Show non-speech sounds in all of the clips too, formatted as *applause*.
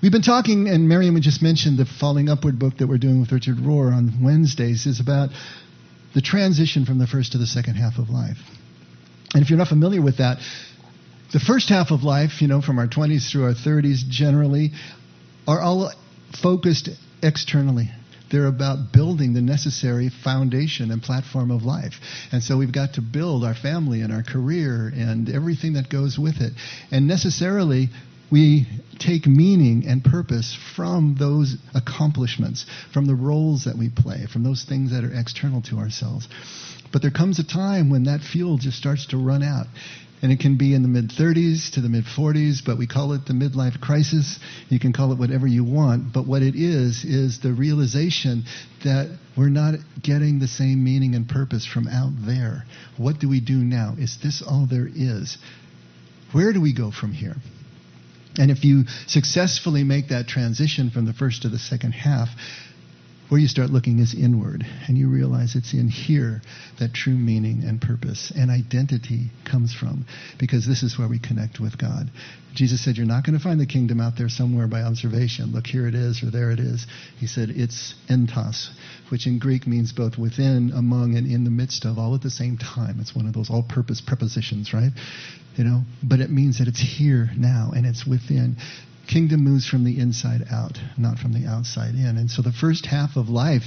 We've been talking, and Miriam just mentioned the Falling Upward book that we're doing with Richard Rohr on Wednesdays is about the transition from the first to the second half of life. And if you're not familiar with that, the first half of life, you know, from our 20s through our 30s generally, are all focused externally. They're about building the necessary foundation and platform of life. And so we've got to build our family and our career and everything that goes with it. And necessarily, we take meaning and purpose from those accomplishments, from the roles that we play, from those things that are external to ourselves. But there comes a time when that fuel just starts to run out. And it can be in the mid 30s to the mid 40s, but we call it the midlife crisis. You can call it whatever you want, but what it is, is the realization that we're not getting the same meaning and purpose from out there. What do we do now? Is this all there is? Where do we go from here? And if you successfully make that transition from the first to the second half, where you start looking is inward, and you realize it's in here that true meaning and purpose and identity comes from, because this is where we connect with God. Jesus said, You're not going to find the kingdom out there somewhere by observation. Look, here it is, or there it is. He said, It's entos, which in Greek means both within, among, and in the midst of, all at the same time. It's one of those all purpose prepositions, right? You know, but it means that it's here now and it's within kingdom moves from the inside out, not from the outside in. And so the first half of life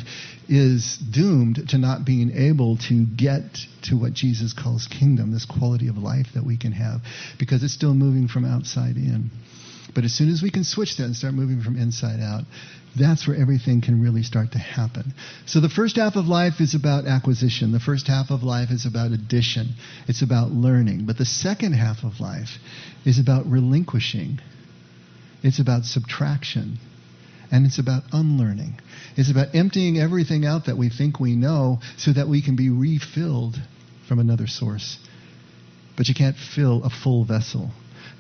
is doomed to not being able to get to what Jesus calls kingdom, this quality of life that we can have, because it's still moving from outside in. But as soon as we can switch that and start moving from inside out, that's where everything can really start to happen. So the first half of life is about acquisition. The first half of life is about addition. It's about learning. But the second half of life is about relinquishing it's about subtraction. And it's about unlearning. It's about emptying everything out that we think we know so that we can be refilled from another source. But you can't fill a full vessel.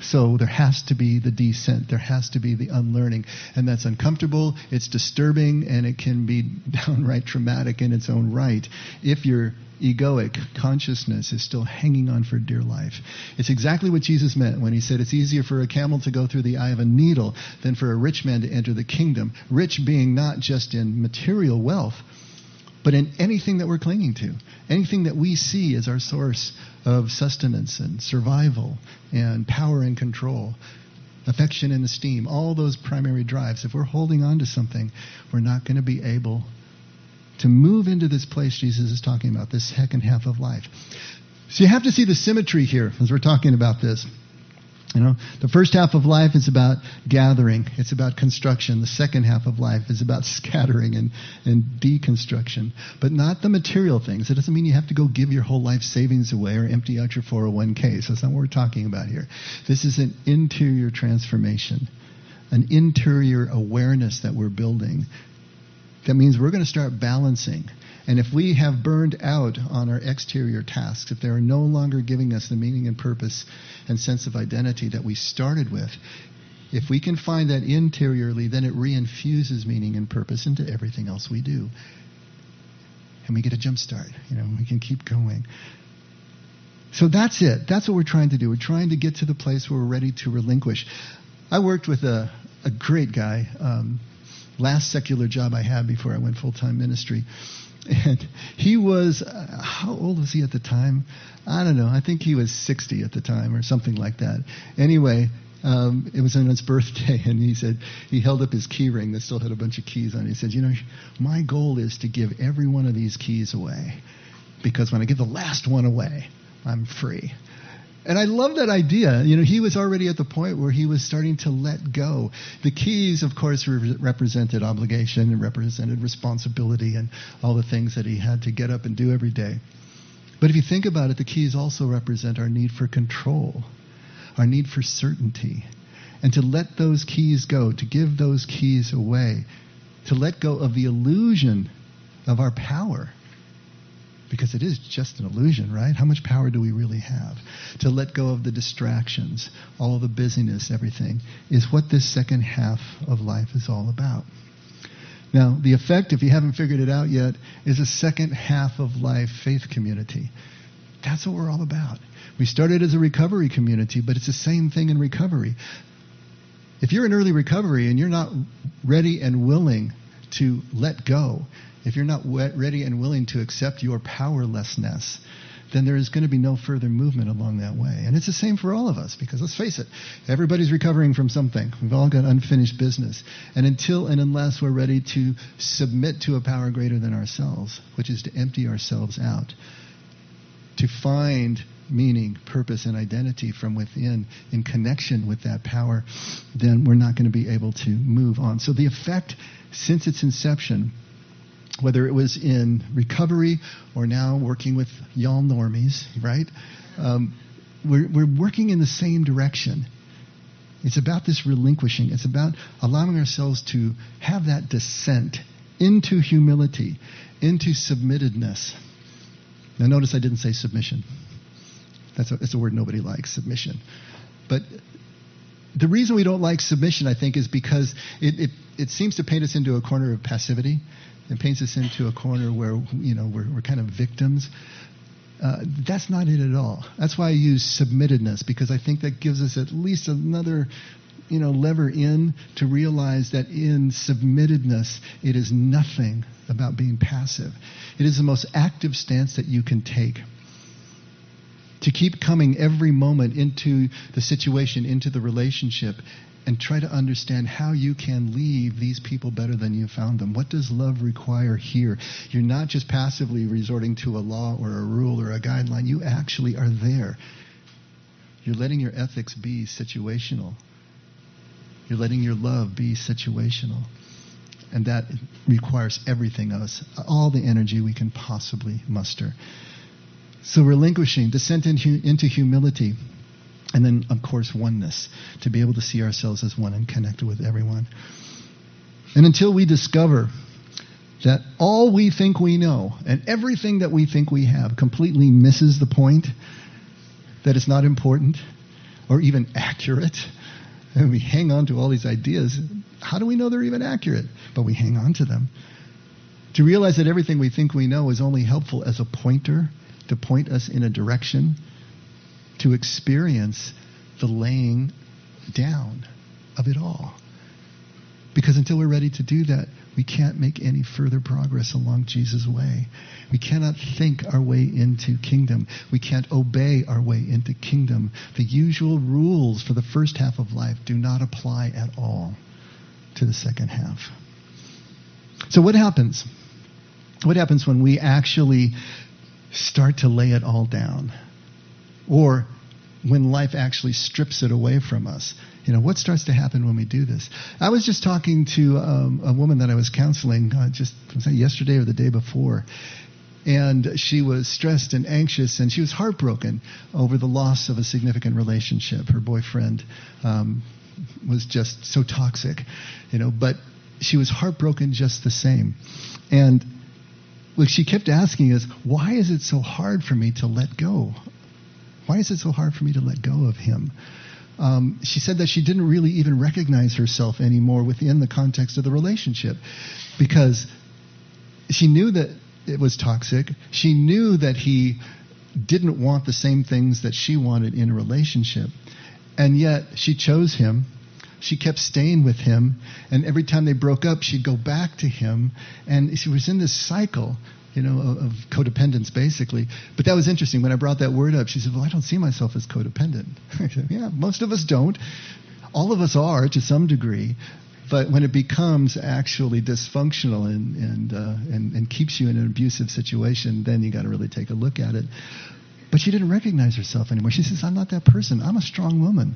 So there has to be the descent. There has to be the unlearning. And that's uncomfortable, it's disturbing, and it can be *laughs* downright traumatic in its own right if you're egoic consciousness is still hanging on for dear life. It's exactly what Jesus meant when he said it's easier for a camel to go through the eye of a needle than for a rich man to enter the kingdom. Rich being not just in material wealth, but in anything that we're clinging to, anything that we see as our source of sustenance and survival and power and control, affection and esteem, all those primary drives. If we're holding on to something, we're not going to be able to move into this place Jesus is talking about, this second half of life. So you have to see the symmetry here as we're talking about this. You know, the first half of life is about gathering, it's about construction. The second half of life is about *laughs* scattering and, and deconstruction, but not the material things. It doesn't mean you have to go give your whole life savings away or empty out your 401k. So that's not what we're talking about here. This is an interior transformation, an interior awareness that we're building that means we're going to start balancing. And if we have burned out on our exterior tasks, if they are no longer giving us the meaning and purpose and sense of identity that we started with, if we can find that interiorly, then it reinfuses meaning and purpose into everything else we do. And we get a jump start. You know, we can keep going. So that's it. That's what we're trying to do. We're trying to get to the place where we're ready to relinquish. I worked with a, a great guy. Um, last secular job I had before I went full time ministry. And he was, uh, how old was he at the time? I don't know. I think he was 60 at the time or something like that. Anyway, um, it was on his birthday, *laughs* and he said he held up his key ring that still had a bunch of keys on it. He said, "You know, my goal is to give every one of these keys away, because when I give the last one away, I'm free." And I love that idea. You know, he was already at the point where he was starting to let go. The keys, of course, re- represented obligation and represented responsibility and all the things that he had to get up and do every day. But if you think about it, the keys also represent our need for control, our need for certainty. And to let those keys go, to give those keys away, to let go of the illusion of our power because it is just an illusion, right? How much power do we really have? To let go of the distractions, all the busyness, everything, is what this second half of life is all about. Now, the effect, if you haven't figured it out yet, is a second half of life faith community. That's what we're all about. We started as a recovery community, but it's the same thing in recovery. If you're in early recovery and you're not ready and willing to let go, if you're not ready and willing to accept your powerlessness, then there is going to be no further movement along that way. And it's the same for all of us, because let's face it, everybody's recovering from something. We've all got unfinished business. And until and unless we're ready to submit to a power greater than ourselves, which is to empty ourselves out, to find meaning, purpose, and identity from within in connection with that power, then we're not going to be able to move on. So the effect since its inception whether it was in recovery or now working with y'all normies, right? Um, we're, we're working in the same direction. It's about this relinquishing. It's about allowing ourselves to have that descent into humility, into submittedness. Now, notice I didn't say submission. That's a, that's a word nobody likes, submission. But the reason we don't like submission, I think, is because it, it, it seems to paint us into a corner of passivity and paints us into a corner where you know we're, we're kind of victims. Uh, that's not it at all. That's why I use submittedness because I think that gives us at least another you know lever in to realize that in submittedness it is nothing about being passive. It is the most active stance that you can take to keep coming every moment into the situation, into the relationship, and try to understand how you can leave these people better than you found them. What does love require here? You're not just passively resorting to a law or a rule or a guideline, you actually are there. You're letting your ethics be situational. You're letting your love be situational. And that requires everything of us, all the energy we can possibly muster. So relinquishing, descent into humility and then, of course, oneness, to be able to see ourselves as one and connected with everyone. And until we discover that all we think we know and everything that we think we have completely misses the point, that it's not important or even accurate, and we hang on to all these ideas, how do we know they're even accurate? But we hang on to them. To realize that everything we think we know is only helpful as a pointer to point us in a direction to experience the laying down of it all. Because until we're ready to do that, we can't make any further progress along Jesus' way. We cannot think our way into kingdom. We can't obey our way into kingdom. The usual rules for the first half of life do not apply at all to the second half. So, what happens? What happens when we actually start to lay it all down? Or when life actually strips it away from us. You know, what starts to happen when we do this? I was just talking to um, a woman that I was counseling uh, just yesterday or the day before. And she was stressed and anxious, and she was heartbroken over the loss of a significant relationship. Her boyfriend um, was just so toxic, you know, but she was heartbroken just the same. And what she kept asking is, why is it so hard for me to let go why is it so hard for me to let go of him? Um, she said that she didn't really even recognize herself anymore within the context of the relationship because she knew that it was toxic. She knew that he didn't want the same things that she wanted in a relationship. And yet she chose him. She kept staying with him. And every time they broke up, she'd go back to him. And she was in this cycle you know, of, of, codependence, basically. But that was interesting. When I brought that word up, she said, Well, I don't see myself as codependent. *laughs* I said, Yeah, most of us don't. All of us are to some degree. But when it becomes actually dysfunctional and, and, uh, and, and keeps you in an abusive situation, then you got to really take a look at it. But she didn't recognize herself anymore. She says, I'm not that person. I'm a strong woman.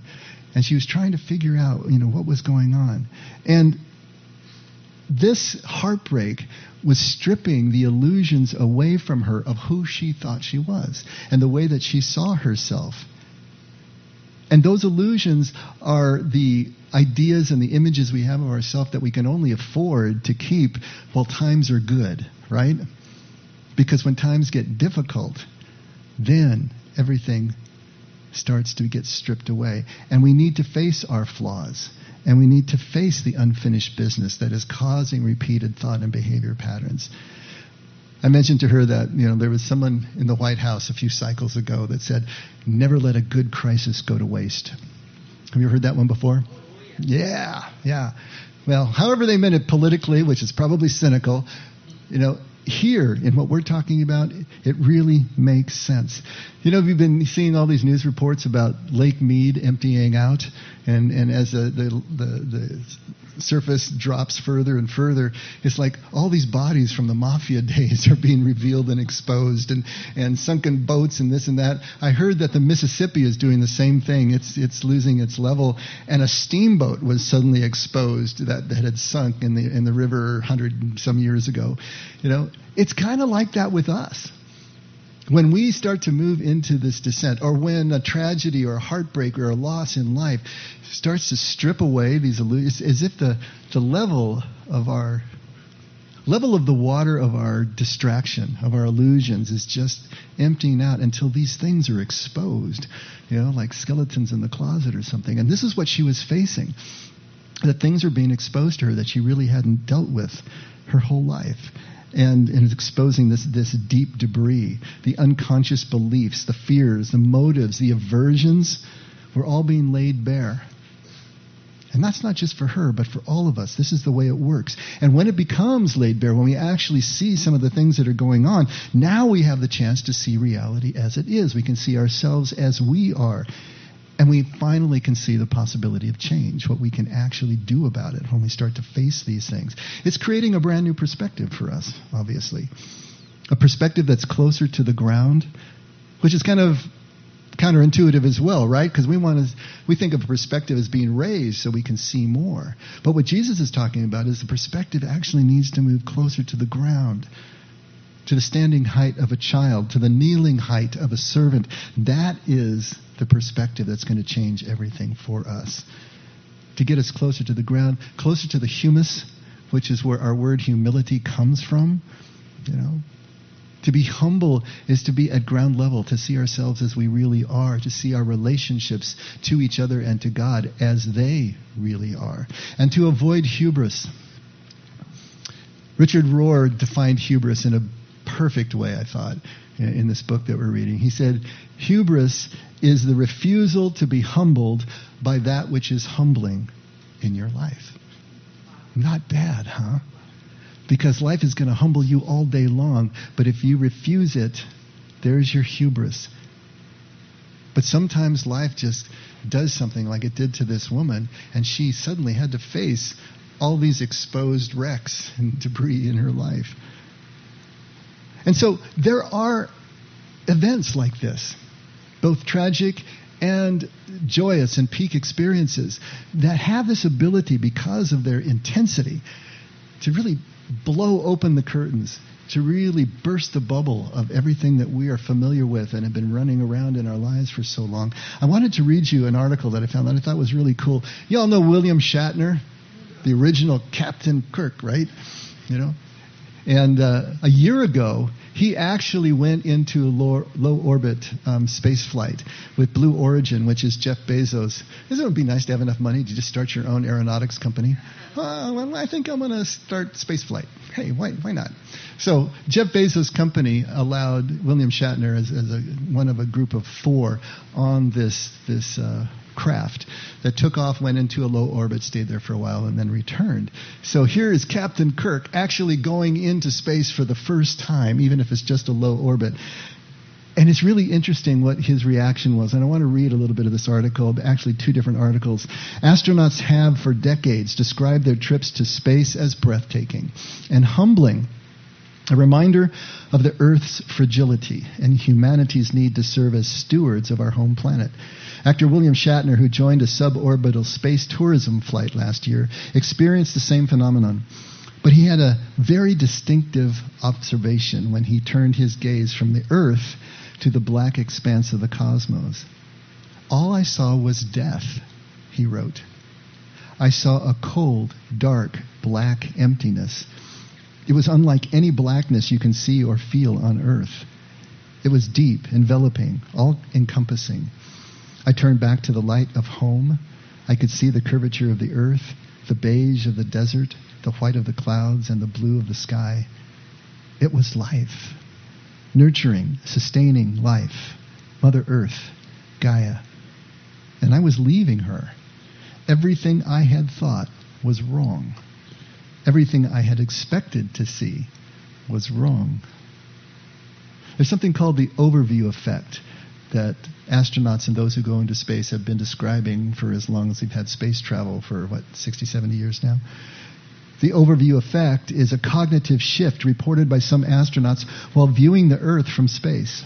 And she was trying to figure out, you know, what was going on. And this heartbreak was stripping the illusions away from her of who she thought she was and the way that she saw herself. And those illusions are the ideas and the images we have of ourselves that we can only afford to keep while times are good, right? Because when times get difficult, then everything starts to get stripped away. And we need to face our flaws. And we need to face the unfinished business that is causing repeated thought and behavior patterns. I mentioned to her that you know there was someone in the White House a few cycles ago that said, "Never let a good crisis go to waste." Have you heard that one before? Yeah, yeah. Well, however they meant it politically, which is probably cynical, you know, here in what we're talking about, it really makes sense. You know, we've been seeing all these news reports about Lake Mead emptying out, and, and as the, the, the, the surface drops further and further, it's like all these bodies from the mafia *laughs* days are being revealed and exposed, and, and sunken boats and this and that. I heard that the Mississippi is doing the same thing. It's, it's losing its level, and a steamboat was suddenly exposed that, that had sunk in the, in the river 100 some years ago. You know, it's kind of like that with us. When we start to move into this descent, or when a tragedy or a heartbreak or a loss in life starts to strip away these illusions, as if the, the level of our level of the water of our distraction, of our illusions, is just emptying out until these things are exposed, you know, like skeletons in the closet or something. And this is what she was facing. That things are being exposed to her that she really hadn't dealt with her whole life and, and exposing this, this deep debris, the unconscious beliefs, the fears, the motives, the aversions, were all being laid bare. And that's not just for her, but for all of us. This is the way it works. And when it becomes laid bare, when we actually see some of the things that are going on, now we have the chance to see reality as it is. We can see ourselves as we are. And we finally can see the possibility of change, what we can actually do about it when we start to face these things. It's creating a brand new perspective for us, obviously. A perspective that's closer to the ground, which is kind of counterintuitive as well, right? Because we want to, we think of perspective as being raised so we can see more. But what Jesus is talking about is the perspective actually needs to move closer to the ground to the standing height of a child, to the kneeling height of a servant. That is the perspective that's going to change everything for us. To get us closer to the ground, closer to the humus, which is where our word humility comes from, you know. To be humble is to be at ground level, to see ourselves as we really are, to see our relationships to each other and to God as they really are, and to avoid hubris. Richard Rohr defined hubris in a perfect way, I thought, in this book that we're reading. He said, Hubris is the refusal to be humbled by that which is humbling in your life. Not bad, huh? Because life is going to humble you all day long, but if you refuse it, there's your hubris. But sometimes life just does something like it did to this woman, and she suddenly had to face all these exposed wrecks and debris in her life. And so there are events like this, both tragic and joyous and peak experiences, that have this ability because of their intensity to really blow open the curtains, to really burst the bubble of everything that we are familiar with and have been running around in our lives for so long. I wanted to read you an article that I found that I thought was really cool. You all know William Shatner, the original Captain Kirk, right? You know, and uh, a year ago, he actually went into low, low orbit um, space flight with Blue Origin, which is Jeff Bezos. Isn't it be nice to have enough money to just start your own aeronautics company? *laughs* Uh, well, I think I'm going to start space flight. Hey, why, why not? So Jeff Bezos' company allowed William Shatner as, as a, one of a group of four on this this uh, craft that took off, went into a low orbit, stayed there for a while, and then returned. So here is Captain Kirk actually going into space for the first time, even if it's just a low orbit. And it's really interesting what his reaction was. And I want to read a little bit of this article, actually, two different articles. Astronauts have, for decades, described their trips to space as breathtaking and humbling a reminder of the Earth's fragility and humanity's need to serve as stewards of our home planet. Actor William Shatner, who joined a suborbital space tourism flight last year, experienced the same phenomenon. But he had a very distinctive observation when he turned his gaze from the Earth to the black expanse of the cosmos. All I saw was death, he wrote. I saw a cold, dark, black emptiness it was unlike any blackness you can see or feel on earth. It was deep, enveloping, all encompassing. I turned back to the light of home. I could see the curvature of the earth, the beige of the desert, the white of the clouds, and the blue of the sky. It was life. Nurturing, sustaining life. Mother Earth, Gaia. And I was leaving her. Everything I had thought was wrong. Everything I had expected to see was wrong. There's something called the overview effect that astronauts and those who go into space have been describing for as long as they've had space travel for, what, 60, 70 years now? The overview effect is a cognitive shift reported by some astronauts while viewing the Earth from space.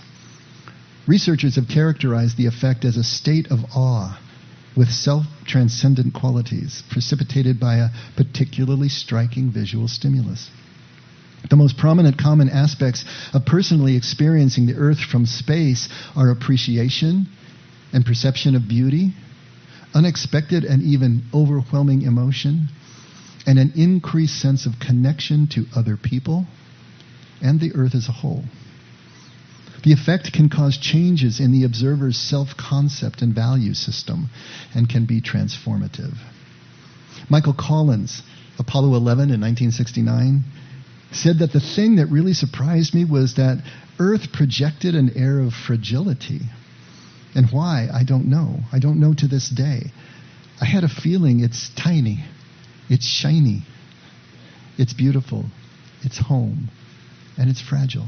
Researchers have characterized the effect as a state of awe with self transcendent qualities precipitated by a particularly striking visual stimulus. The most prominent common aspects of personally experiencing the earth from space are appreciation and perception of beauty, unexpected and even overwhelming emotion, and an increased sense of connection to other people and the earth as a whole. The effect can cause changes in the observer's self concept and value system and can be transformative. Michael Collins, Apollo 11 in 1969, said that the thing that really surprised me was that Earth projected an air of fragility. And why, I don't know. I don't know to this day. I had a feeling it's tiny, it's shiny, it's beautiful, it's home, and it's fragile.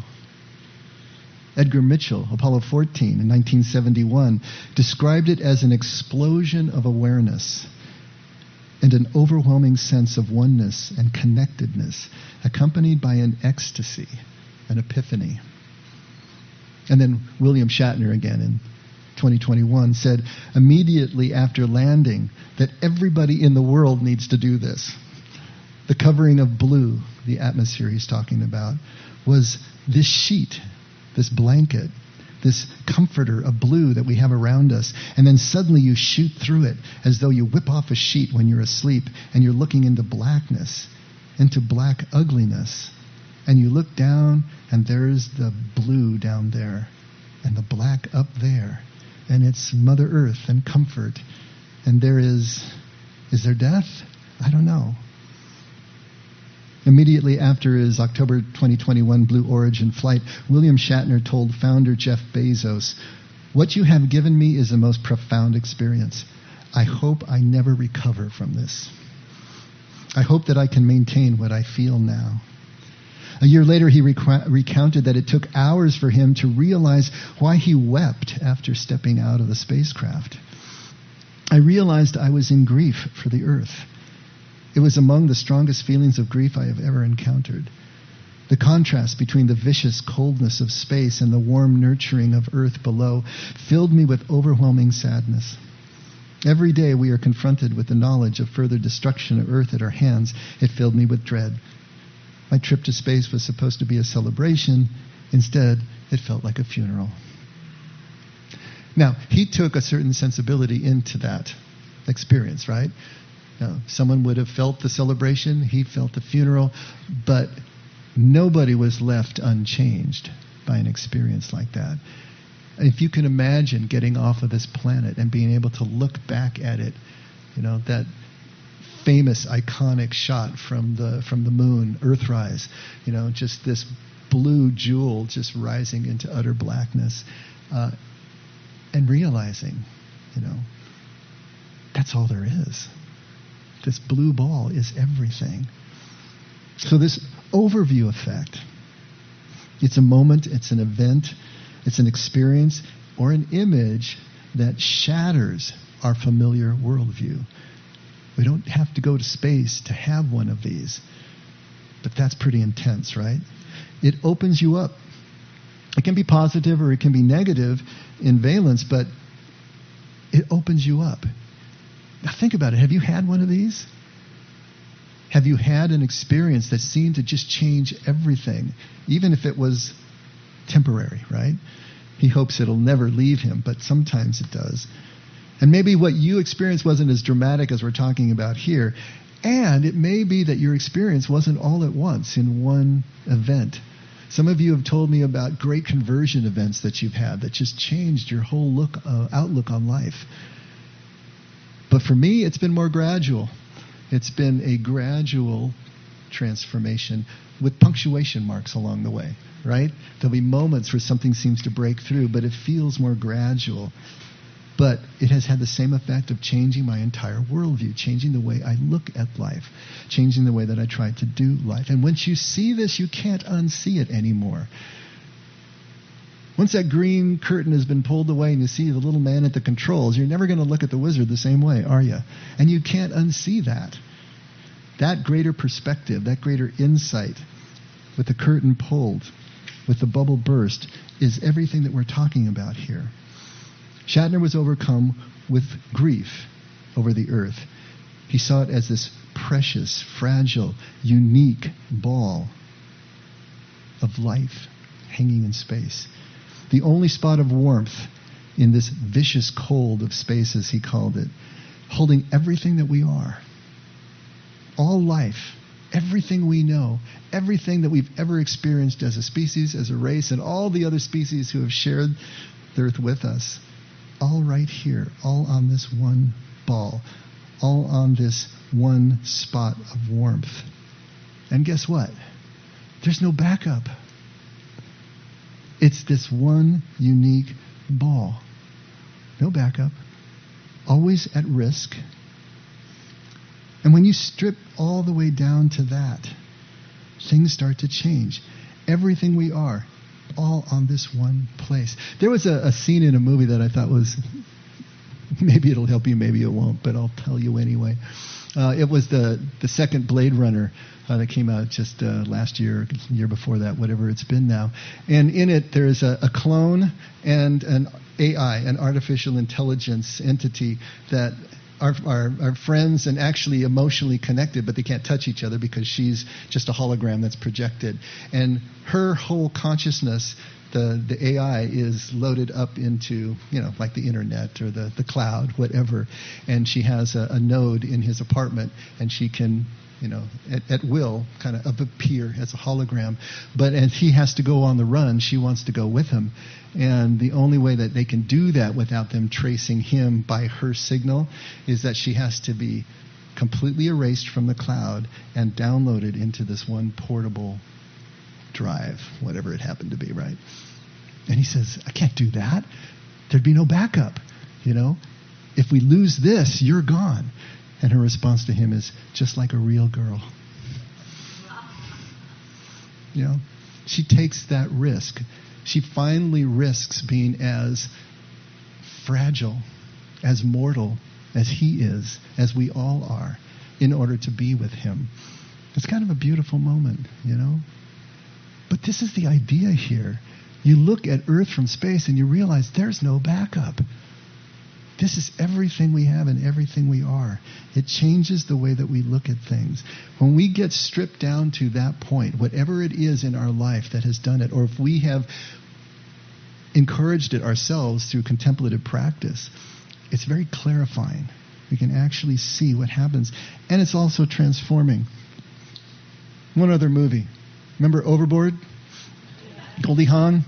Edgar Mitchell, Apollo 14 in 1971, described it as an explosion of awareness and an overwhelming sense of oneness and connectedness, accompanied by an ecstasy, an epiphany. And then William Shatner again in 2021 said immediately after landing that everybody in the world needs to do this. The covering of blue, the atmosphere he's talking about, was this sheet, this blanket this comforter of blue that we have around us, and then suddenly you shoot through it as though you whip off a sheet when you're asleep and you're looking into blackness, into black ugliness. And you look down, and there's the blue down there, and the black up there, and it's Mother Earth and comfort. And there is, is there death? I don't know. Immediately after his October 2021 Blue Origin flight, William Shatner told founder Jeff Bezos, What you have given me is the most profound experience. I hope I never recover from this. I hope that I can maintain what I feel now. A year later, he rec- recounted that it took hours for him to realize why he wept after stepping out of the spacecraft. I realized I was in grief for the Earth. It was among the strongest feelings of grief I have ever encountered. The contrast between the vicious coldness of space and the warm nurturing of earth below filled me with overwhelming sadness. Every day we are confronted with the knowledge of further destruction of earth at our hands. It filled me with dread. My trip to space was supposed to be a celebration. Instead, it felt like a funeral. Now, he took a certain sensibility into that experience, right? Now, someone would have felt the celebration, he felt the funeral, but nobody was left unchanged by an experience like that. If you can imagine getting off of this planet and being able to look back at it, you know, that famous iconic shot from the from the moon, Earthrise, you know, just this blue jewel just rising into utter blackness, uh, and realizing, you know, that's all there is. This blue ball is everything. So, this overview effect it's a moment, it's an event, it's an experience, or an image that shatters our familiar worldview. We don't have to go to space to have one of these, but that's pretty intense, right? It opens you up. It can be positive or it can be negative in valence, but it opens you up. Now think about it. Have you had one of these? Have you had an experience that seemed to just change everything, even if it was temporary, right? He hopes it'll never leave him, but sometimes it does. And maybe what you experienced wasn't as dramatic as we're talking about here. And it may be that your experience wasn't all at once in one event. Some of you have told me about great conversion events that you've had that just changed your whole look, uh, outlook on life. But for me, it's been more gradual. It's been a gradual transformation with punctuation marks along the way, right? There'll be moments where something seems to break through, but it feels more gradual. but it has had the same effect of changing my entire worldview, changing the way I look at life, changing the way that I try to do life. And once you see this, you can't unsee it anymore. Once that green curtain has been pulled away and you see the little man at the controls, you're never going to look at the wizard the same way, are you? And you can't unsee that. That greater perspective, that greater insight, with the curtain pulled, with the bubble burst, is everything that we're talking about here. Shatner was overcome with grief over the earth. He saw it as this precious, fragile, unique ball of life hanging in space. The only spot of warmth in this vicious cold of space, as he called it, holding everything that we are. All life, everything we know, everything that we've ever experienced as a species, as a race, and all the other species who have shared the earth with us all right here, all on this one ball, all on this one spot of warmth. And guess what? There's no backup. It's this one unique ball. No backup. Always at risk. And when you strip all the way down to that, things start to change. Everything we are, all on this one place. There was a, a scene in a movie that I thought was *laughs* maybe it'll help you, maybe it won't, but I'll tell you anyway. Uh, it was the the second Blade Runner uh, that came out just uh, last year, year before that, whatever it's been now. And in it, there's a, a clone and an AI, an artificial intelligence entity that are, are, are, friends and actually emotionally connected, but they can't touch each other because she's just a hologram that's projected. And her whole consciousness, the, the AI, is loaded up into, you know, like the internet or the, the cloud, whatever. And she has a, a node in his apartment, and she can you know, at, at will, kind of appear as a hologram. But as he has to go on the run, she wants to go with him. And the only way that they can do that without them tracing him by her signal is that she has to be completely erased from the cloud and downloaded into this one portable drive, whatever it happened to be, right? And he says, I can't do that. There'd be no backup, you know? If we lose this, you're gone. And her response to him is just like a real girl. You know, she takes that risk. She finally risks being as fragile, as mortal as he is, as we all are, in order to be with him. It's kind of a beautiful moment, you know? But this is the idea here. You look at Earth from space and you realize there's no backup. This is everything we have and everything we are. It changes the way that we look at things. When we get stripped down to that point, whatever it is in our life that has done it, or if we have encouraged it ourselves through contemplative practice, it's very clarifying. We can actually see what happens. And it's also transforming. One other movie. Remember Overboard? Goldie Hawn?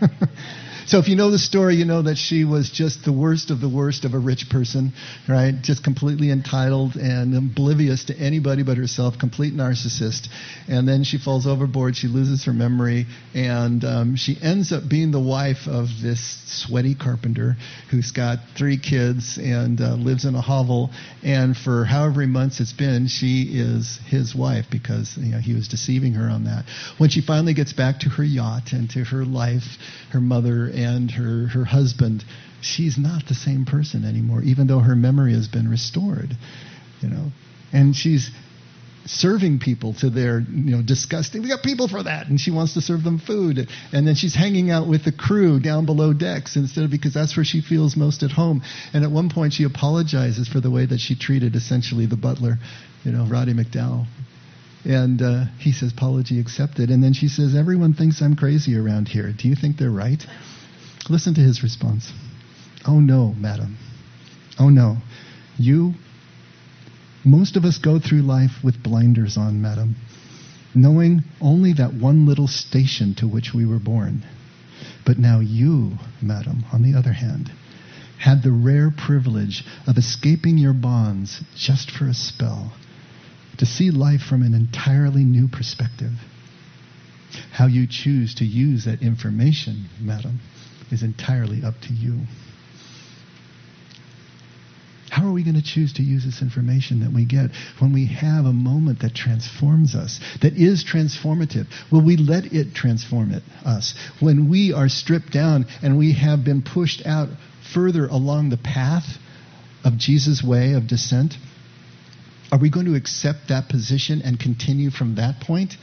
*laughs* So if you know the story, you know that she was just the worst of the worst of a rich person, right? Just completely entitled and oblivious to anybody but herself, complete narcissist. And then she falls overboard, she loses her memory, and um, she ends up being the wife of this sweaty carpenter who's got three kids and uh, lives in a hovel. And for however many months it's been, she is his wife because you know, he was deceiving her on that. When she finally gets back to her yacht and to her life, her mother and her, her husband, she's not the same person anymore, even though her memory has been restored. You know, and she's serving people to their you know disgusting we got people for that. And she wants to serve them food. And then she's hanging out with the crew down below decks instead of because that's where she feels most at home. And at one point she apologizes for the way that she treated essentially the butler you know Roddy McDowall. And uh, he says apology accepted. And then she says everyone thinks i'm crazy around here. Do you think they're right Listen to his response. Oh no, madam. Oh no. You, most of us go through life with blinders on, madam, knowing only that one little station to which we were born. But now you, madam, on the other hand, had the rare privilege of escaping your bonds just for a spell, to see life from an entirely new perspective. How you choose to use that information, madam, is entirely up to you. How are we going to choose to use this information that we get when we have a moment that transforms us, that is transformative? Will we let it transform it, us? When we are stripped down and we have been pushed out further along the path of Jesus' way of descent, are we going to accept that position and continue from that point?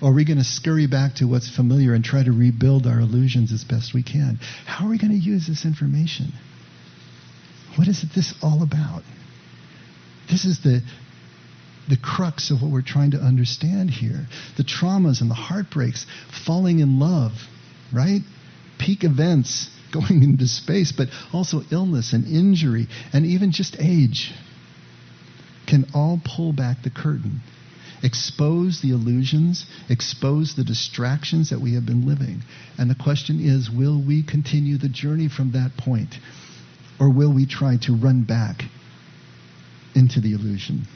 Or are we going to scurry back to what's familiar and try to rebuild our illusions as best we can? How are we going to use this information? What is this all about? This is the, the crux of what we're trying to understand here. The traumas and the heartbreaks, falling in love, right? Peak events, *laughs* going into space, but also illness and injury and even just age can all pull back the curtain expose the illusions, expose the distractions that we have been living. And the question is will we continue the journey from that point? Or will we try to run back into the illusion?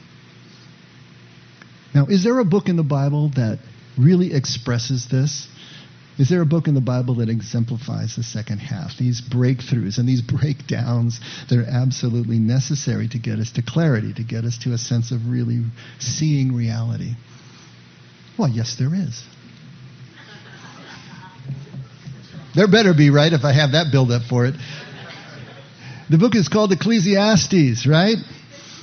Now, is there a book in the Bible that really expresses this? Is there a book in the Bible that exemplifies the second half? These breakthroughs and these *laughs* breakdowns that are absolutely necessary to get us to clarity, to get us to a sense of really seeing reality. Well, yes, there is. There better be, right, if I have that build up for it. The book is called Ecclesiastes, right?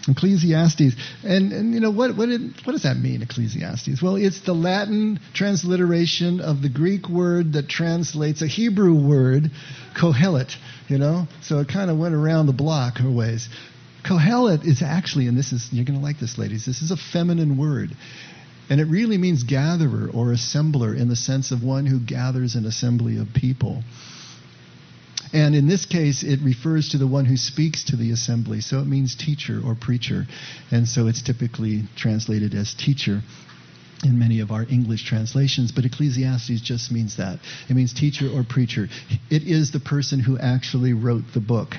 Ecclesiastes. And, and you know, what, what, it, what does that mean, Ecclesiastes? Well, it's the Latin transliteration of the Greek word that translates a Hebrew word, Kohelet, you know? So it kind of went around the block a ways. Kohelet is actually, and this is, you're going to like this, ladies, this is a feminine word. And it really means gatherer or assembler in the sense of one who gathers an assembly of people. And in this case, it refers to the one who speaks to the assembly. So it means teacher or preacher. And so it's typically translated as teacher in many of our English translations, but Ecclesiastes just means that. It means teacher or preacher. It is the person who actually wrote the book.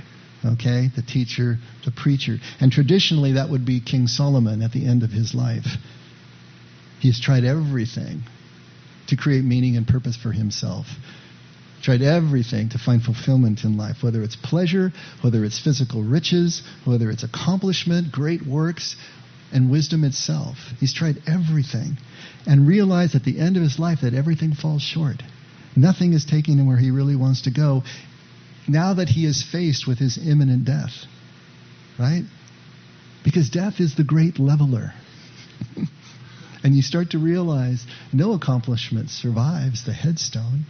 Okay? The teacher, the preacher. And traditionally, that would be King Solomon at the end of his life. He's tried everything to create meaning and purpose for himself tried everything to find fulfillment in life, whether it's pleasure, whether it's physical riches, whether it's accomplishment, great works, and wisdom itself. He's tried everything and realized at the end of his life that everything falls short. Nothing is taking him where he really wants to go now that he is faced with his imminent death. Right? Because death is the great leveler. *laughs* and you start to realize no accomplishment survives the headstone.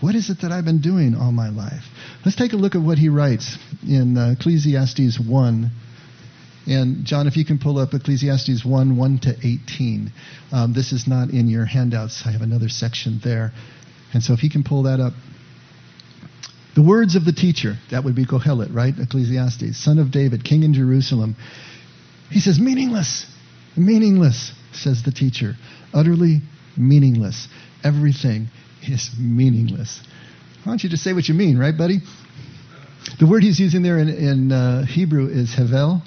What is it that I've been doing all my life? Let's take a look at what he writes in uh, Ecclesiastes 1. And John, if you can pull up Ecclesiastes 1 1 to 18. Um, this is not in your handouts. I have another section there. And so if you can pull that up. The words of the teacher, that would be Kohelet, right? Ecclesiastes, son of David, king in Jerusalem. He says, meaningless, meaningless, says the teacher. Utterly meaningless. Everything is meaningless. I want you to say what you mean, right, buddy? The word he's using there in, in uh, Hebrew is hevel.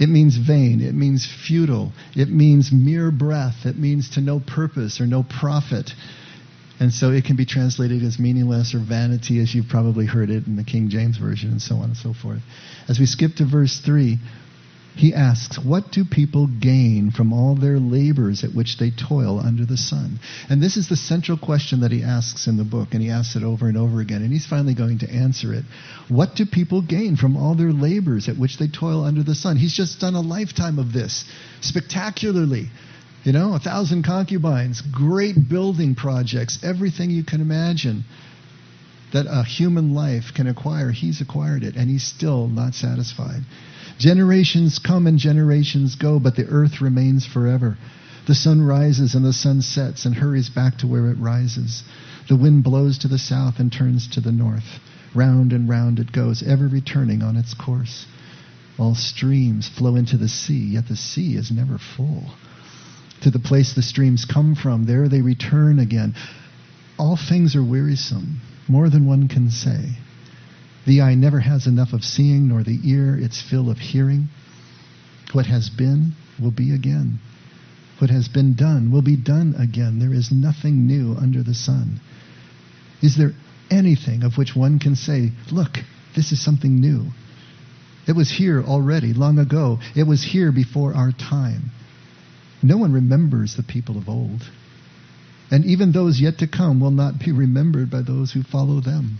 It means vain. It means futile. It means mere breath. It means to no purpose or no profit. And so it can be translated as meaningless or vanity, as you've probably heard it in the King James Version, and so on and so forth. As we skip to verse 3, he asks, What do people gain from all their labors at which they toil under the sun? And this is the central question that he asks in the book, and he asks it over and over again, and he's finally going to answer it. What do people gain from all their labors at which they toil under the sun? He's just done a lifetime of this, spectacularly. You know, a thousand concubines, great building projects, everything you can imagine that a human life can acquire, he's acquired it, and he's still not satisfied. Generations come and generations go, but the earth remains forever. The sun rises and the sun sets and hurries back to where it rises. The wind blows to the south and turns to the north. Round and round it goes, ever returning on its course. All streams flow into the sea, yet the sea is never full. To the place the streams come from, there they return again. All things are wearisome, more than one can say. The eye never has enough of seeing, nor the ear its fill of hearing. What has been will be again. What has been done will be done again. There is nothing new under the sun. Is there anything of which one can say, Look, this is something new? It was here already, long ago. It was here before our time. No one remembers the people of old. And even those yet to come will not be remembered by those who follow them.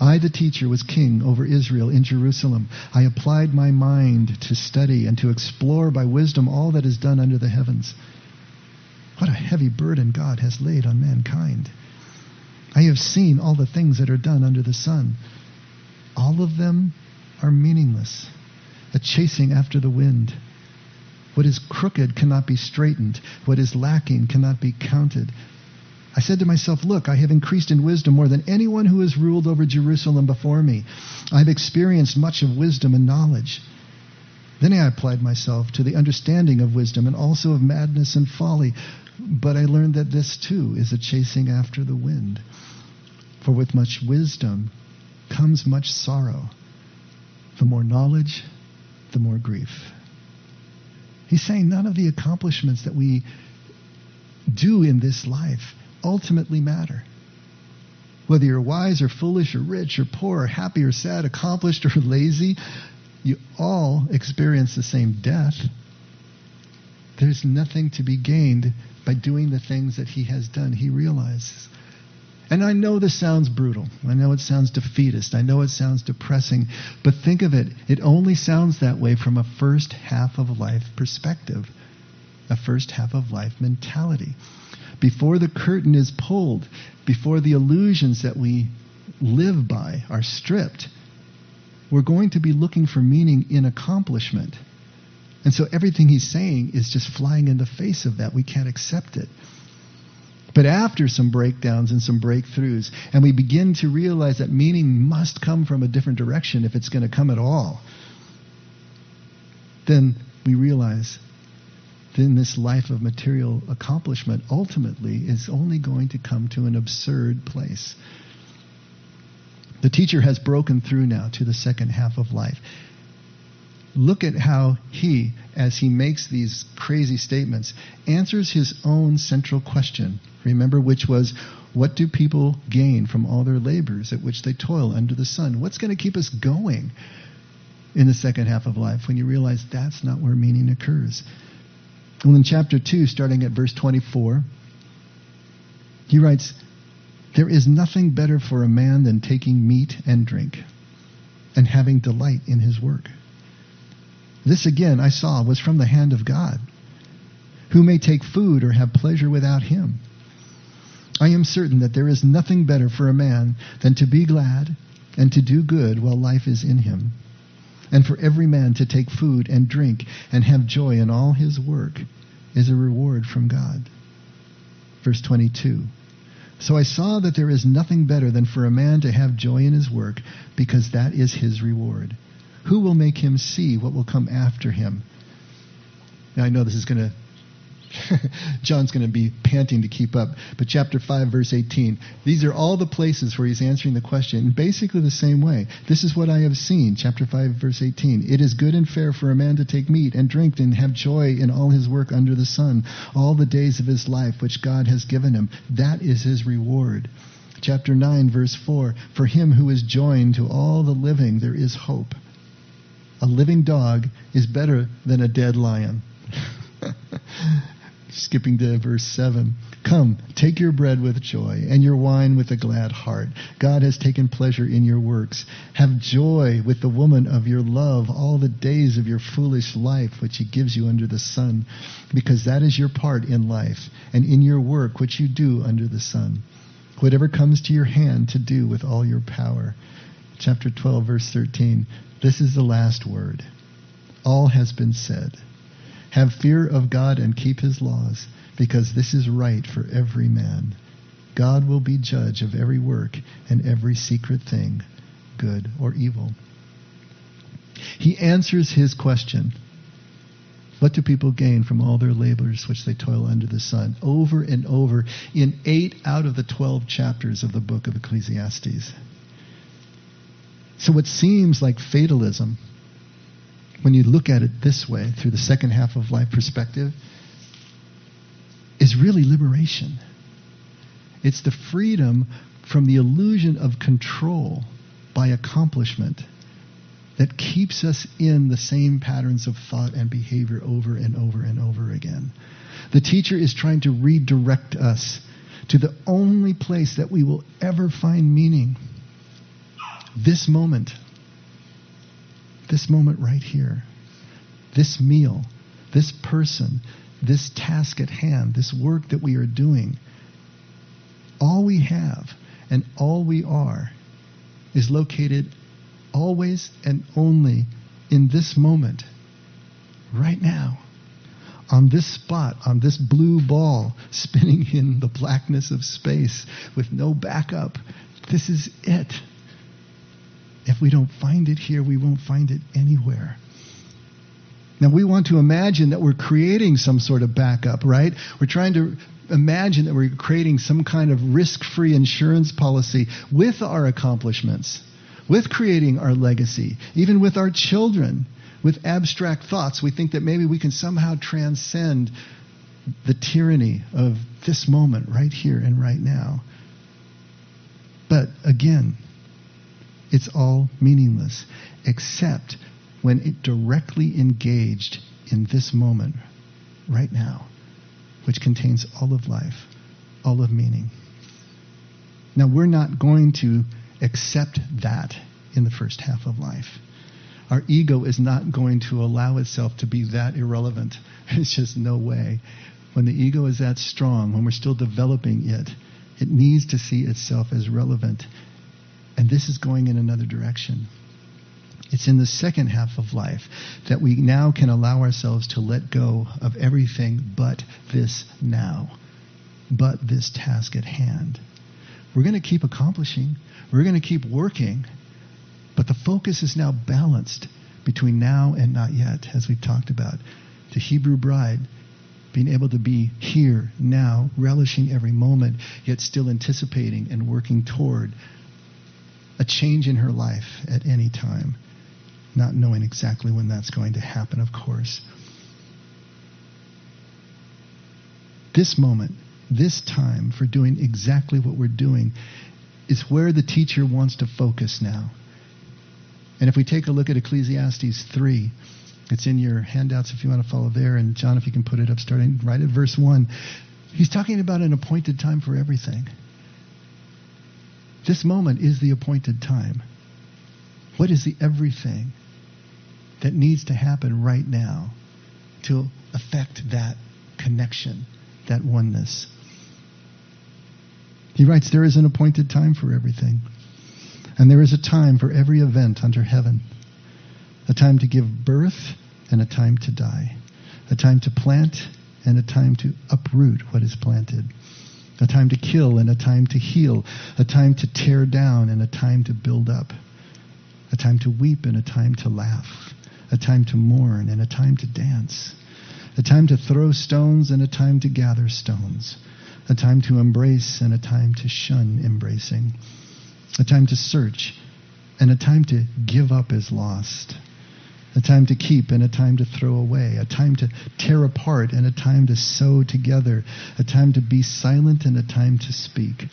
I, the teacher, was king over Israel in Jerusalem. I applied my mind to study and to explore by wisdom all that is done under the heavens. What a heavy burden God has laid on mankind. I have seen all the things that are done under the sun. All of them are meaningless, a chasing after the wind. What is crooked cannot be straightened. What is lacking cannot be counted. I said to myself, Look, I have increased in wisdom more than anyone who has ruled over Jerusalem before me. I have experienced much of wisdom and knowledge. Then I applied myself to the understanding of wisdom and also of madness and folly. But I learned that this too is a chasing after the wind. For with much wisdom comes much sorrow. The more knowledge, the more grief. He's saying none of the accomplishments that we do in this life ultimately matter. Whether you're wise or foolish or rich or poor or happy or sad, accomplished or *laughs* lazy, you all experience the same death. There's nothing to be gained by doing the things that he has done, he realizes. And I know this sounds brutal. I know it sounds defeatist. I know it sounds depressing. But think of it, it only sounds that way from a first half of life perspective, a first half of life mentality before the curtain is pulled, before the illusions that we live by are stripped, we're going to be looking for meaning in accomplishment. And so everything he's saying is just flying in the face of that. We can't accept it. But after some breakdowns and some breakthroughs, and we begin to realize that meaning must come from a different direction if it's going to come at all, then we realize then this life of material accomplishment ultimately is only going to come to an absurd place. The teacher has broken through now to the second half of life. Look at how he, as he makes these crazy statements, answers his own central question. Remember, which was, What do people gain from all their labors at which they toil under the sun? What's going to keep us going in the second half of life when you realize that's not where meaning occurs? Well, in chapter 2, starting at verse 24, he writes, There is nothing better for a man than taking meat and drink and having delight in his work. This again I saw was from the hand of God. Who may take food or have pleasure without him? I am certain that there is nothing better for a man than to be glad and to do good while life is in him and for every man to take food and drink and have joy in all his work is a reward from God. Verse 22. So I saw that there is nothing better than for a man to have joy in his work, because that is his reward. Who will make him see what will come after him? Now, I know this is going to *laughs* John's going to be panting to keep up. But chapter 5, verse 18. These are all the places where he's answering the question in basically the same way. This is what I have seen. Chapter 5, verse 18. It is good and fair for a man to take meat and drink and have joy in all his work under the sun, all the days of his life which God has given him. That is his reward. Chapter 9, verse 4. For him who is joined to all the living, there is hope. A living dog is better than a dead lion. *laughs* skipping to verse 7. Come, take your bread with joy and your wine with a glad heart. God has taken pleasure in your works. Have joy with the woman of your love all the days of your foolish life which he gives you under the sun, because that is your part in life and in your work which you do under the sun. Whatever comes to your hand to do with all your power. Chapter 12, verse 13. This is the last word. All has been said. Have fear of God and keep his laws, because this is right for every man. God will be judge of every work and every secret thing, good or evil. He answers his question. What do people gain from all their labors which they toil under the sun? Over and over in eight out of the 12 chapters of the book of Ecclesiastes. So what seems like fatalism when you look at it this way, through the second half of life perspective, is really liberation. It's the freedom from the illusion of control by accomplishment that keeps us in the same patterns of thought and behavior over and over and over again. The teacher is trying to redirect us to the only place that we will ever find meaning. This moment. This moment right here. This meal. This person. This task at hand. This work that we are doing. All we have and all we are is located always and only in this moment, right now, on this spot, on this blue ball spinning in the blackness of space with no backup. This is it. If we don't find it here, we won't find it anywhere. Now, we want to imagine that we're creating some sort of backup, right? We're trying to imagine that we're creating some kind of risk free insurance policy with our accomplishments with creating our legacy, even with our children, with abstract thoughts. We think that maybe we can somehow transcend the tyranny of this moment right here and right now. But again, it's all meaningless except when it directly engaged in this moment right now, which contains all of life, all of meaning. Now, we're not going to accept that in the first half of life. Our ego is not going to allow itself to be that irrelevant. *laughs* It's just no way. When the ego is that strong, when we're still developing it, it needs to see itself as relevant. And this is going in another direction. It's in the second half of life that we now can allow ourselves to let go of everything but this now, but this task at hand. We're going to keep accomplishing. We're going to keep working. But the focus is now balanced between now and not yet, as we've talked about. The Hebrew bride being able to be here, now, relishing every moment, yet still anticipating and working toward a change in her life at any time, not knowing exactly when that's going to happen, of course. This moment this time for doing exactly what we're doing is where the teacher wants to focus now. And if we take a look at Ecclesiastes 3, it's in your handouts if you want to follow there. And John, if you can put it up starting right at verse 1, he's talking about an appointed time for everything. This moment is the appointed time. What is the everything that needs to happen right now to affect that connection, that oneness? He writes, There is an appointed time for everything, and there is a time for every event under heaven a time to give birth and a time to die, a time to plant and a time to uproot what is planted, a time to kill and a time to heal, a time to tear down and a time to build up, a time to weep and a time to laugh, a time to mourn and a time to dance, a time to throw stones and a time to gather stones a time to embrace and a time to shun embracing, a time to search and a time to give up as lost, a time to keep and a time to throw away, a time to tear apart and a time to sew together, a time to be silent and a time to speak,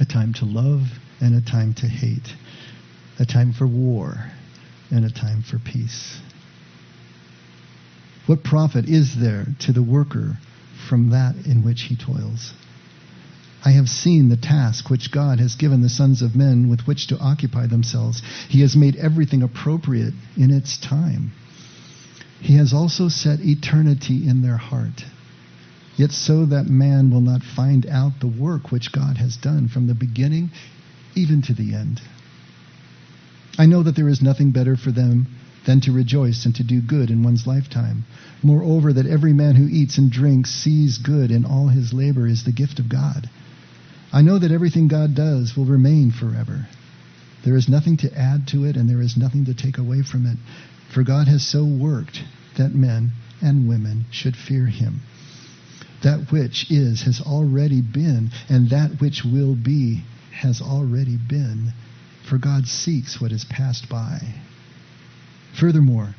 a time to love and a time to hate, a time for war and a time for peace. What profit is there to the worker from that in which he toils. I have seen the task which God has given the sons of men with which to occupy themselves. He has made everything appropriate in its time. He has also set eternity in their heart, yet so that man will not find out the work which God has done from the beginning even to the end. I know that there is nothing better for them than to rejoice and to do good in one's lifetime. Moreover, that every man who eats and drinks sees good in all his labor is the gift of God. I know that everything God does will remain forever. There is nothing to add to it, and there is nothing to take away from it. For God has so worked that men and women should fear him. That which is has already been, and that which will be has already been. For God seeks what is passed by. Furthermore,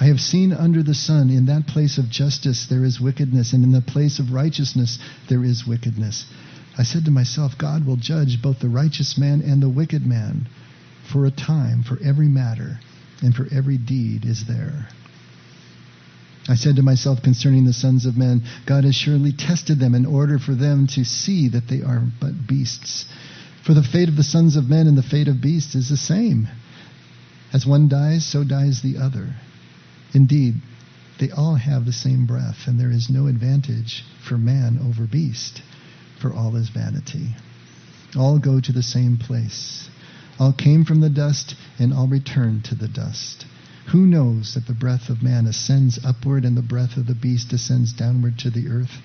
I have seen under the sun in that place of justice there is wickedness, and in the place of righteousness there is wickedness. I said to myself, God will judge both the righteous man and the wicked man for a time, for every matter, and for every deed is there. I said to myself concerning the sons of men, God has surely tested them in order for them to see that they are but beasts. For the fate of the sons of men and the fate of beasts is the same. As one dies, so dies the other. Indeed, they all have the same breath, and there is no advantage for man over beast, for all is vanity. All go to the same place. All came from the dust, and all return to the dust. Who knows that the breath of man ascends upward and the breath of the beast descends downward to the earth?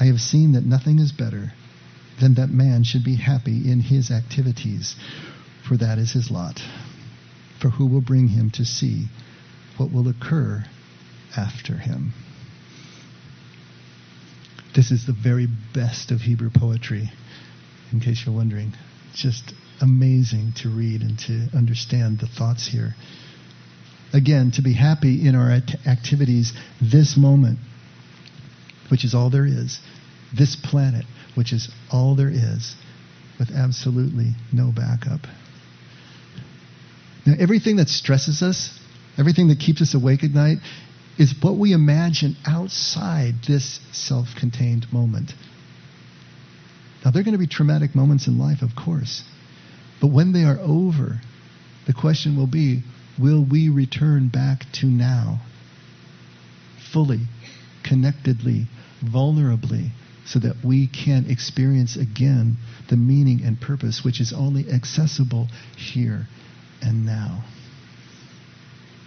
I have seen that nothing is better than that man should be happy in his activities, for that is his lot. For who will bring him to see what will occur after him? This is the very best of Hebrew poetry, in case you're wondering. Just amazing to read and to understand the thoughts here again, to be happy in our activities this moment, which is all there is, this planet, which is all there is, with absolutely no backup. Now, everything that stresses us, everything that keeps us awake at night, is what we imagine outside this self contained moment. Now, there are going to be traumatic moments in life, of course. But when they are over, the question will be will we return back to now? Fully, connectedly, vulnerably, so that we can experience again the meaning and purpose which is only accessible here and now.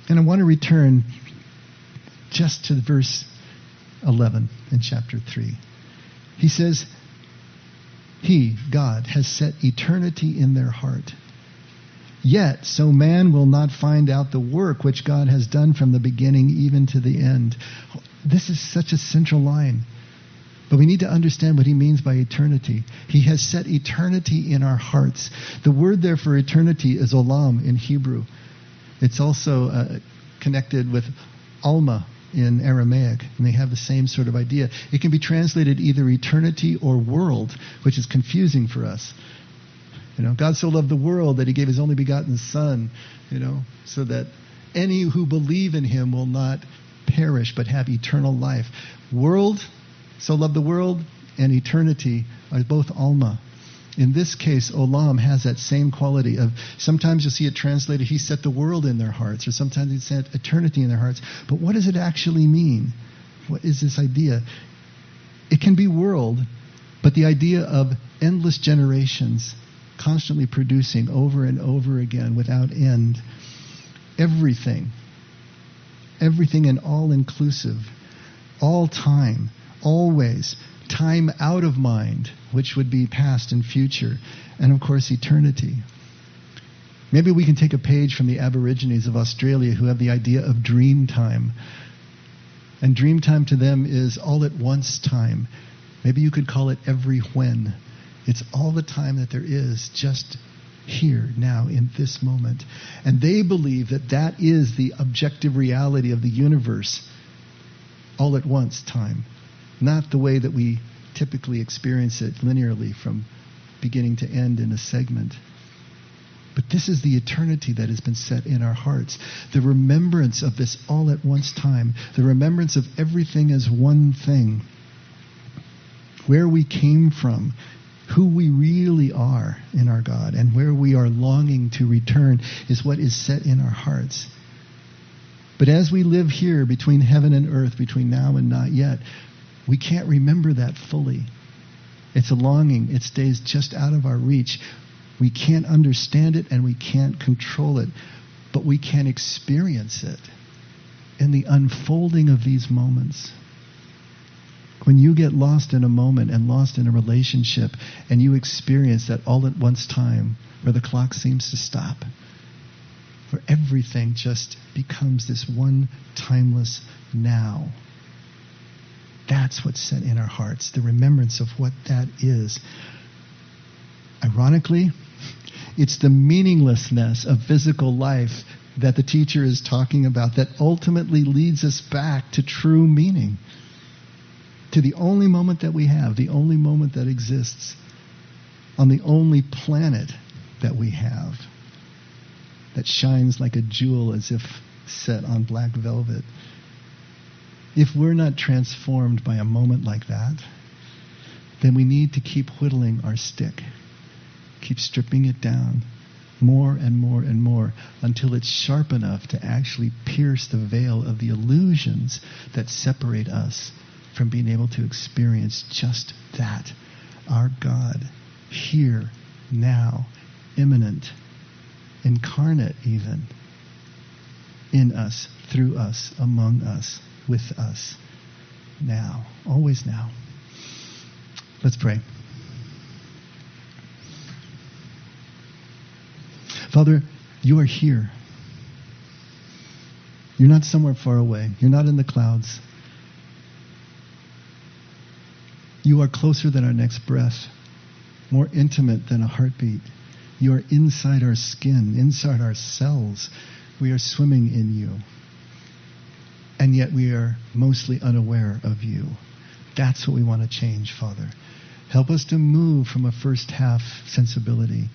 And I want to return just to verse 11 in chapter 3. He says, He, God, has set eternity in their heart Yet, so man will not find out the work which God has done from the beginning even to the end. This is such a central line. But we need to understand what he means by eternity. He has set eternity in our hearts. The word there for eternity is olam in Hebrew. It's also uh, connected with alma in Aramaic, and they have the same sort of idea. It can be translated either eternity or world, which is confusing for us. You know, God so loved the world that he gave his only begotten Son, you know, so that any who believe in him will not perish but have eternal life. World, so loved the world, and eternity are both Alma. In this case, Olam has that same quality of sometimes you'll see it translated, He set the world in their hearts, or sometimes He set eternity in their hearts. But what does it actually mean? What is this idea? It can be world, but the idea of endless generations constantly producing over and over again without end. Everything. Everything and all inclusive. All time. Always. Time out of mind, which would be past and future. And of course, eternity. Maybe we can take a page from the Aborigines of Australia who have the idea of dream time. And dream time to them is all at once time. Maybe you could call it every when. It's all the time that there is just here, now, in this moment. And they believe that that is the objective reality of the universe all at once time, not the way that we typically experience it linearly from beginning to end in a segment. But this is the eternity that has been set in our hearts. The remembrance of this all at once time, the remembrance of everything as one thing, where we came from, who we really are in our God and where we are longing to return is what is set in our hearts. But as we live here between heaven and earth, between now and not yet, we can't remember that fully. It's a longing, it stays just out of our reach. We can't understand it and we can't control it, but we can experience it in the unfolding of these moments. When you get lost in a moment and lost in a relationship and you experience that all at once time where the clock seems to stop, where everything just becomes this one timeless now. That's what's set in our hearts, the remembrance of what that is. Ironically, it's the meaninglessness of physical life that the teacher is talking about that ultimately leads us back to true meaning to the only moment that we have, the only moment that exists on the only planet that we have. that shines like a jewel as if set on black velvet. If we're not transformed by a moment like that, then we need to keep whittling our stick, keep stripping it down more and more and more until it's sharp enough to actually pierce the veil of the illusions that separate us from being able to experience just that. Our God here, now, immanent, incarnate even, in us, through us, among us, with us, now, always now. Let's pray. Father, you are here. You're not somewhere far away. You're not in the clouds. You are closer than our next breath, more intimate than a heartbeat. You are inside our skin, inside our cells. We are swimming in you. And yet we are mostly unaware of you. That's what we want to change, Father. Help us to move from a first half sensibility.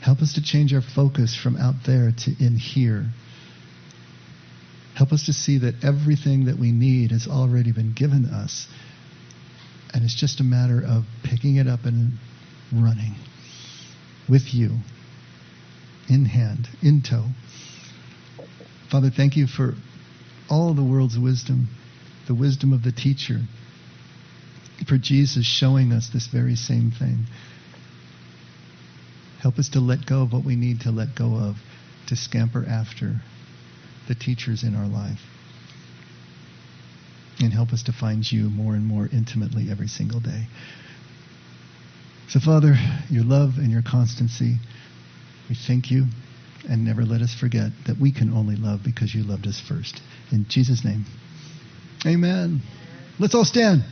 Help us to change our focus from out there to in here. Help us to see that everything that we need has already been given us. And it's just a matter of picking it up and running with you in hand, in tow. Father, thank you for all the world's wisdom, the wisdom of the teacher, for Jesus showing us this very same thing. Help us to let go of what we need to let go of, to scamper after the teachers in our life. And help us to find you more and more intimately every single day. So, Father, your love and your constancy, we thank you and never let us forget that we can only love because you loved us first. In Jesus' name, amen. Let's all stand.